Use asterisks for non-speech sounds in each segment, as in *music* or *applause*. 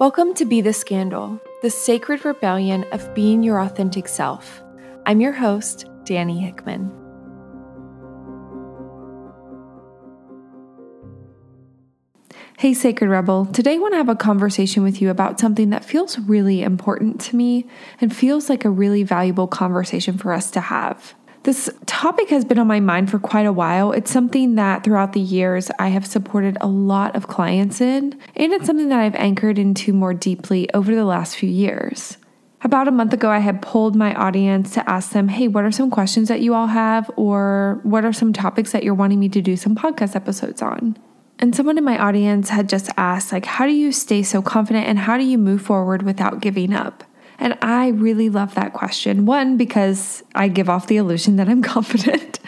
Welcome to Be the Scandal, the sacred rebellion of being your authentic self. I'm your host, Dani Hickman. Hey, Sacred Rebel. Today I want to have a conversation with you about something that feels really important to me and feels like a really valuable conversation for us to have. This topic has been on my mind for quite a while. It's something that throughout the years I have supported a lot of clients in, and it's something that I've anchored into more deeply over the last few years. About a month ago, I had polled my audience to ask them, hey, what are some questions that you all have, or what are some topics that you're wanting me to do some podcast episodes on? And someone in my audience had just asked, like, how do you stay so confident and how do you move forward without giving up? And I really love that question. One, because I give off the illusion that I'm *laughs* confident,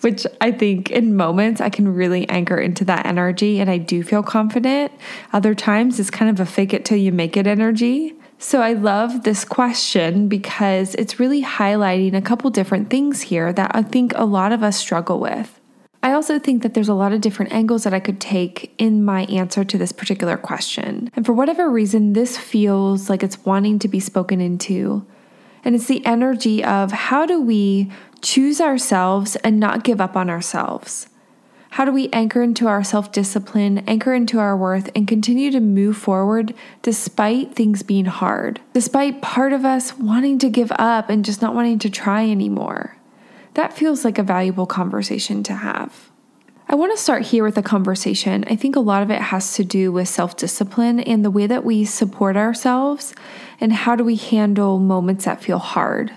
which I think in moments I can really anchor into that energy and I do feel confident. Other times it's kind of a fake it till you make it energy. So I love this question because it's really highlighting a couple different things here that I think a lot of us struggle with. I also think that there's a lot of different angles that I could take in my answer to this particular question. And for whatever reason, this feels like it's wanting to be spoken into. And it's the energy of how do we choose ourselves and not give up on ourselves? How do we anchor into our self discipline, anchor into our worth, and continue to move forward despite things being hard, despite part of us wanting to give up and just not wanting to try anymore? That feels like a valuable conversation to have. I want to start here with a conversation. I think a lot of it has to do with self discipline and the way that we support ourselves and how do we handle moments that feel hard.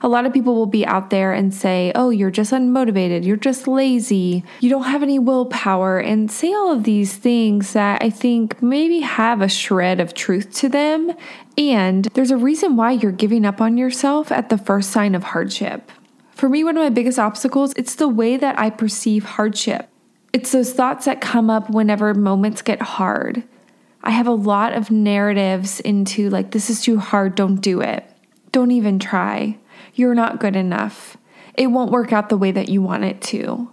A lot of people will be out there and say, Oh, you're just unmotivated, you're just lazy, you don't have any willpower, and say all of these things that I think maybe have a shred of truth to them. And there's a reason why you're giving up on yourself at the first sign of hardship. For me, one of my biggest obstacles, it's the way that I perceive hardship. It's those thoughts that come up whenever moments get hard. I have a lot of narratives into like, this is too hard, don't do it. Don't even try. You're not good enough. It won't work out the way that you want it to.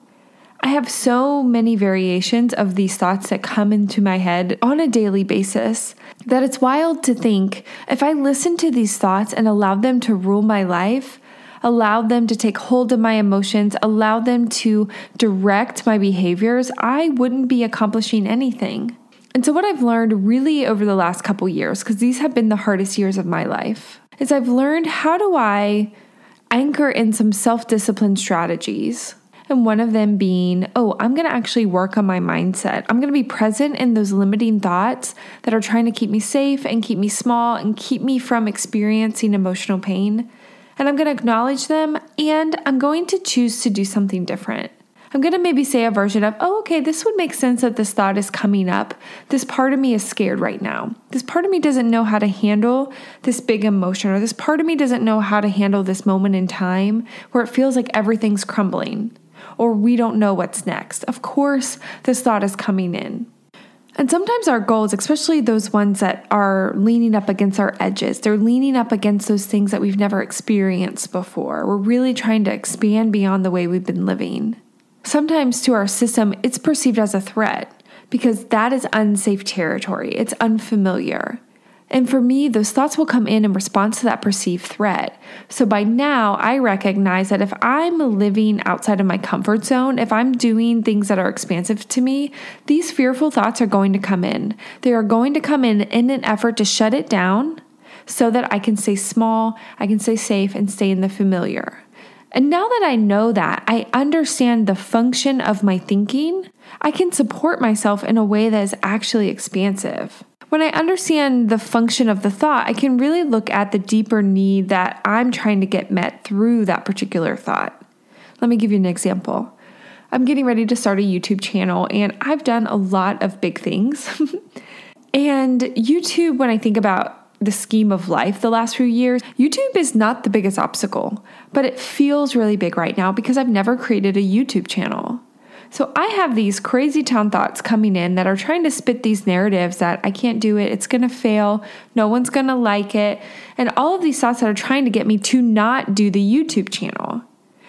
I have so many variations of these thoughts that come into my head on a daily basis that it's wild to think if I listened to these thoughts and allowed them to rule my life, allowed them to take hold of my emotions, allowed them to direct my behaviors, I wouldn't be accomplishing anything. And so, what I've learned really over the last couple years, because these have been the hardest years of my life, is I've learned how do I anchor in some self discipline strategies. And one of them being, oh, I'm gonna actually work on my mindset. I'm gonna be present in those limiting thoughts that are trying to keep me safe and keep me small and keep me from experiencing emotional pain and I'm going to acknowledge them and I'm going to choose to do something different. I'm going to maybe say a version of, oh, okay, this would make sense that this thought is coming up. This part of me is scared right now. This part of me doesn't know how to handle this big emotion, or this part of me doesn't know how to handle this moment in time where it feels like everything's crumbling or we don't know what's next. Of course, this thought is coming in. And sometimes our goals, especially those ones that are leaning up against our edges, they're leaning up against those things that we've never experienced before. We're really trying to expand beyond the way we've been living. Sometimes to our system, it's perceived as a threat because that is unsafe territory, it's unfamiliar. And for me, those thoughts will come in in response to that perceived threat. So by now, I recognize that if I'm living outside of my comfort zone, if I'm doing things that are expansive to me, these fearful thoughts are going to come in. They are going to come in in an effort to shut it down so that I can stay small, I can stay safe, and stay in the familiar. And now that I know that, I understand the function of my thinking, I can support myself in a way that is actually expansive. When I understand the function of the thought, I can really look at the deeper need that I'm trying to get met through that particular thought. Let me give you an example. I'm getting ready to start a YouTube channel, and I've done a lot of big things. *laughs* and YouTube, when I think about the scheme of life the last few years, YouTube is not the biggest obstacle, but it feels really big right now because I've never created a YouTube channel. So I have these crazy town thoughts coming in that are trying to spit these narratives that I can't do it, it's going to fail, no one's going to like it, and all of these thoughts that are trying to get me to not do the YouTube channel.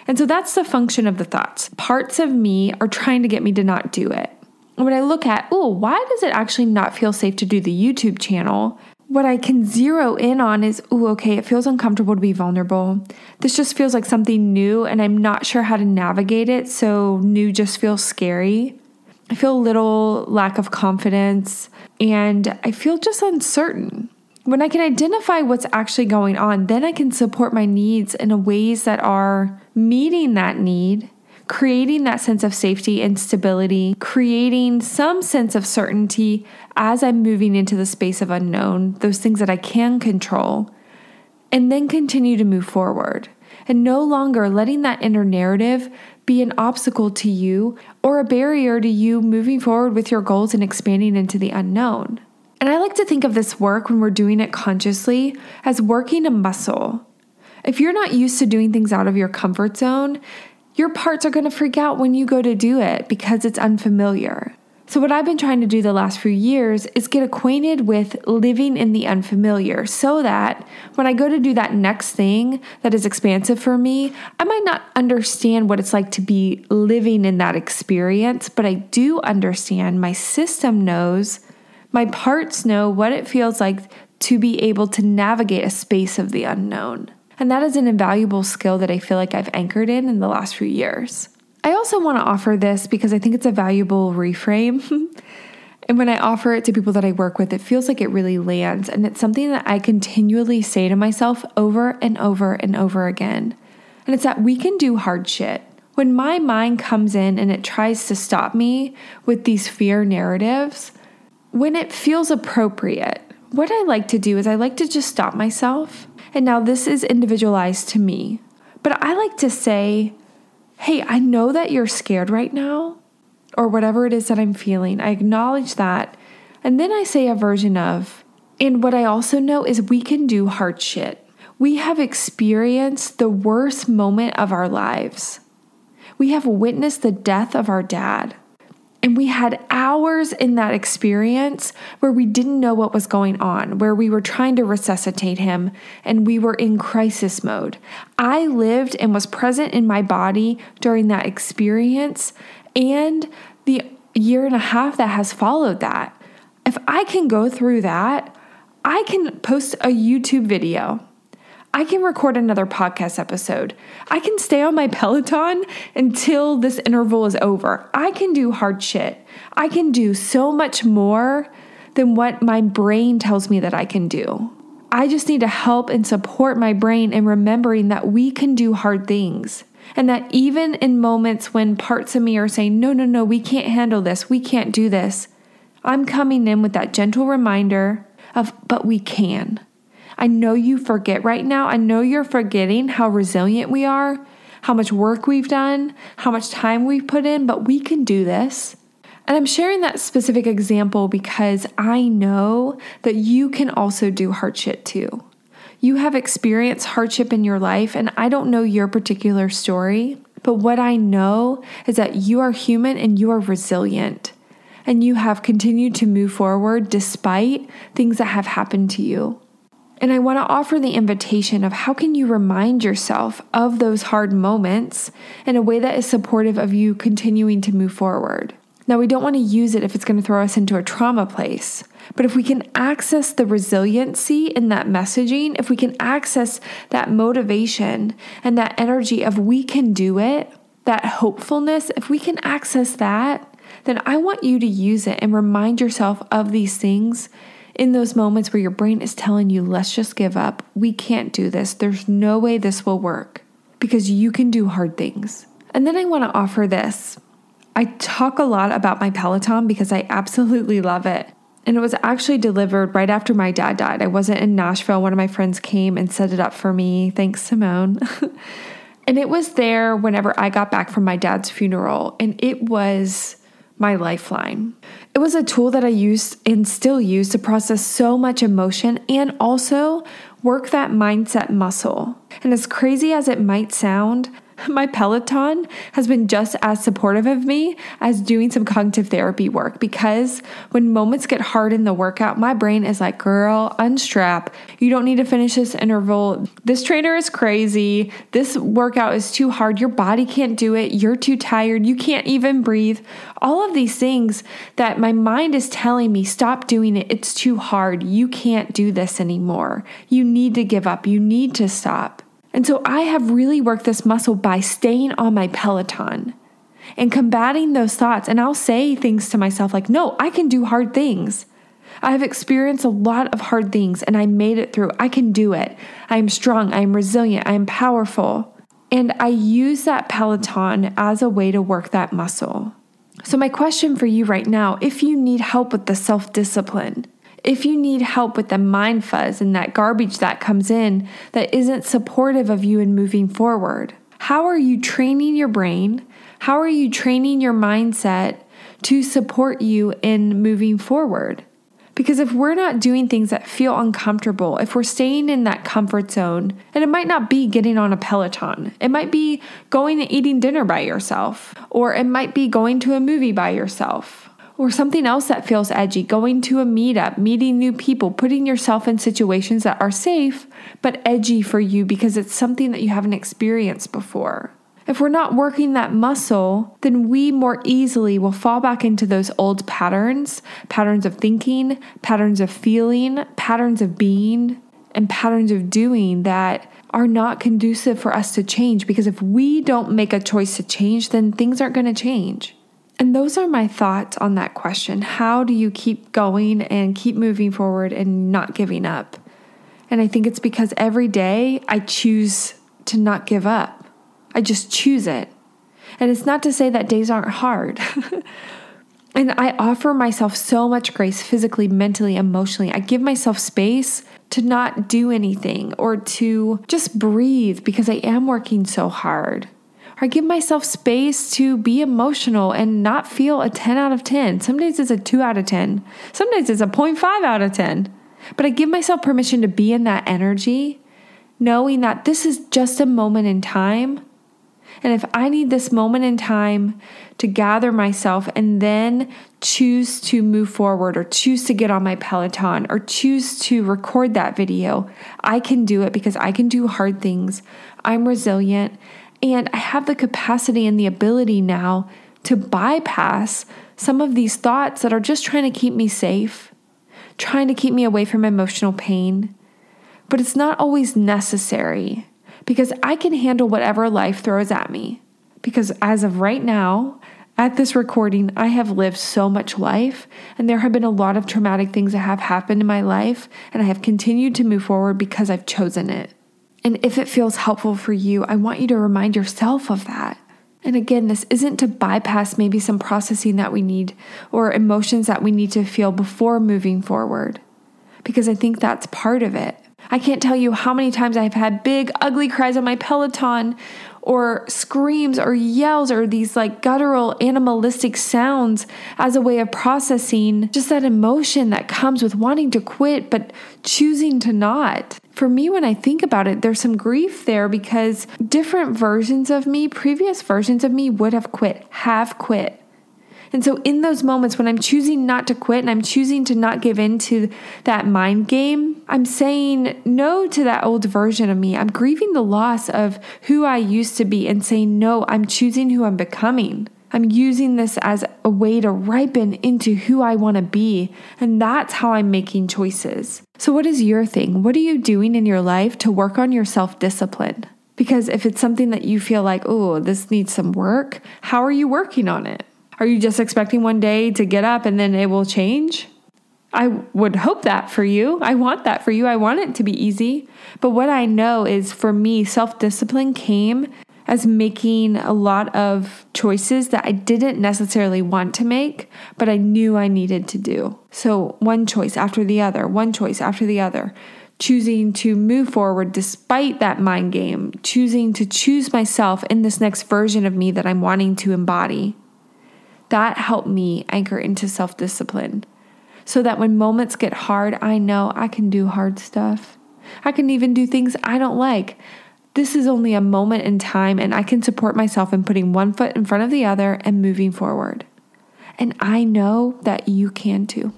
And so that's the function of the thoughts. Parts of me are trying to get me to not do it. when I look at, oh, why does it actually not feel safe to do the YouTube channel? What I can zero in on is, oh, okay, it feels uncomfortable to be vulnerable. This just feels like something new, and I'm not sure how to navigate it. So, new just feels scary. I feel a little lack of confidence, and I feel just uncertain. When I can identify what's actually going on, then I can support my needs in ways that are meeting that need creating that sense of safety and stability, creating some sense of certainty as I'm moving into the space of unknown, those things that I can control, and then continue to move forward. And no longer letting that inner narrative be an obstacle to you or a barrier to you moving forward with your goals and expanding into the unknown. And I like to think of this work when we're doing it consciously as working a muscle. If you're not used to doing things out of your comfort zone, your parts are going to freak out when you go to do it because it's unfamiliar. So, what I've been trying to do the last few years is get acquainted with living in the unfamiliar so that when I go to do that next thing that is expansive for me, I might not understand what it's like to be living in that experience, but I do understand my system knows, my parts know what it feels like to be able to navigate a space of the unknown. And that is an invaluable skill that I feel like I've anchored in in the last few years. I also want to offer this because I think it's a valuable reframe. *laughs* and when I offer it to people that I work with, it feels like it really lands. And it's something that I continually say to myself over and over and over again. And it's that we can do hard shit. When my mind comes in and it tries to stop me with these fear narratives, when it feels appropriate, what I like to do is I like to just stop myself and now this is individualized to me. But I like to say, hey, I know that you're scared right now, or whatever it is that I'm feeling. I acknowledge that. And then I say a version of, and what I also know is we can do hard shit. We have experienced the worst moment of our lives. We have witnessed the death of our dad. And we had hours in that experience where we didn't know what was going on, where we were trying to resuscitate him and we were in crisis mode. I lived and was present in my body during that experience and the year and a half that has followed that. If I can go through that, I can post a YouTube video I can record another podcast episode. I can stay on my Peloton until this interval is over. I can do hard shit. I can do so much more than what my brain tells me that I can do. I just need to help and support my brain in remembering that we can do hard things. And that even in moments when parts of me are saying, no, no, no, we can't handle this, we can't do this, I'm coming in with that gentle reminder of, but we can. I know you forget right now. I know you're forgetting how resilient we are, how much work we've done, how much time we've put in, but we can do this. And I'm sharing that specific example because I know that you can also do hard shit too. You have experienced hardship in your life, and I don't know your particular story, but what I know is that you are human and you are resilient. And you have continued to move forward despite things that have happened to you. And I want to offer the invitation of how can you remind yourself of those hard moments in a way that is supportive of you continuing to move forward. Now, we don't want to use it if it's going to throw us into a trauma place. But if we can access the resiliency in that messaging, if we can access that motivation and that energy of we can do it, that hopefulness, if we can access that, then I want you to use it and remind yourself of these things in those moments where your brain is telling you, let's just give up, we can't do this, there's no way this will work, because you can do hard things. And then I want to offer this. I talk a lot about my Peloton because I absolutely love it. And it was actually delivered right after my dad died. I wasn't in Nashville. One of my friends came and set it up for me. Thanks, Simone. *laughs* and it was there whenever I got back from my dad's funeral. And it was my lifeline. It was a tool that I used and still use to process so much emotion and also work that mindset muscle. And as crazy as it might sound, *laughs* my Peloton has been just as supportive of me as doing some cognitive therapy work because when moments get hard in the workout, my brain is like, girl, unstrap. You don't need to finish this interval. This trainer is crazy. This workout is too hard. Your body can't do it. You're too tired. You can't even breathe. All of these things that my mind is telling me, stop doing it. It's too hard. You can't do this anymore. You need to give up. You need to stop. And so I have really worked this muscle by staying on my Peloton and combating those thoughts. And I'll say things to myself like, no, I can do hard things. I have experienced a lot of hard things and I made it through. I can do it. I am strong. I am resilient. I am powerful. And I use that Peloton as a way to work that muscle. So, my question for you right now if you need help with the self discipline, if you need help with the mind fuzz and that garbage that comes in that isn't supportive of you in moving forward, how are you training your brain? How are you training your mindset to support you in moving forward? Because if we're not doing things that feel uncomfortable, if we're staying in that comfort zone, and it might not be getting on a Peloton, it might be going and eating dinner by yourself, or it might be going to a movie by yourself, or something else that feels edgy, going to a meetup, meeting new people, putting yourself in situations that are safe but edgy for you because it's something that you haven't experienced before. If we're not working that muscle, then we more easily will fall back into those old patterns patterns of thinking, patterns of feeling, patterns of being, and patterns of doing that are not conducive for us to change because if we don't make a choice to change, then things aren't going to change. And those are my thoughts on that question. How do you keep going and keep moving forward and not giving up? And I think it's because every day I choose to not give up. I just choose it. And it's not to say that days aren't hard. *laughs* and I offer myself so much grace physically, mentally, emotionally. I give myself space to not do anything or to just breathe because I am working so hard. I give myself space to be emotional and not feel a 10 out of 10. Some days it's a 2 out of 10. Some days it's a 0.5 out of 10. But I give myself permission to be in that energy, knowing that this is just a moment in time. And if I need this moment in time to gather myself and then choose to move forward or choose to get on my Peloton or choose to record that video, I can do it because I can do hard things. I'm resilient and I have the capacity and the ability now to bypass some of these thoughts that are just trying to keep me safe, trying to keep me away from emotional pain. But it's not always necessary because I can handle whatever life throws at me. Because as of right now, at this recording, I have lived so much life, and there have been a lot of traumatic things that have happened in my life, and I have continued to move forward because I've chosen it. And if it feels helpful for you, I want you to remind yourself of that. And again, this isn't to bypass maybe some processing that we need or emotions that we need to feel before moving forward, because I think that's part of it. I can't tell you how many times I've had big, ugly cries on my Peloton or screams or yells or these like guttural animalistic sounds as a way of processing just that emotion that comes with wanting to quit but choosing to not. For me, when I think about it, there's some grief there because different versions of me, previous versions of me, would have quit, have quit. And so, in those moments when I'm choosing not to quit and I'm choosing to not give in to that mind game, I'm saying no to that old version of me. I'm grieving the loss of who I used to be and saying, no, I'm choosing who I'm becoming. I'm using this as a way to ripen into who I want to be. And that's how I'm making choices. So, what is your thing? What are you doing in your life to work on your self discipline? Because if it's something that you feel like, oh, this needs some work, how are you working on it? Are you just expecting one day to get up and then it will change? I would hope that for you. I want that for you. I want it to be easy. But what I know is for me, self discipline came as making a lot of choices that I didn't necessarily want to make, but I knew I needed to do. So, one choice after the other, one choice after the other, choosing to move forward despite that mind game, choosing to choose myself in this next version of me that I'm wanting to embody that helped me anchor into self discipline so that when moments get hard, I know I can do hard stuff. I can even do things I don't like. This is only a moment in time, and I can support myself in putting one foot in front of the other and moving forward. And I know that you can too.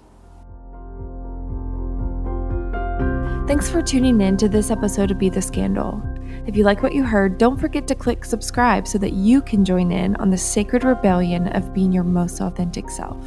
Thanks for tuning in to this episode of Be the Scandal. If you like what you heard, don't forget to click subscribe so that you can join in on the sacred rebellion of being your most authentic self.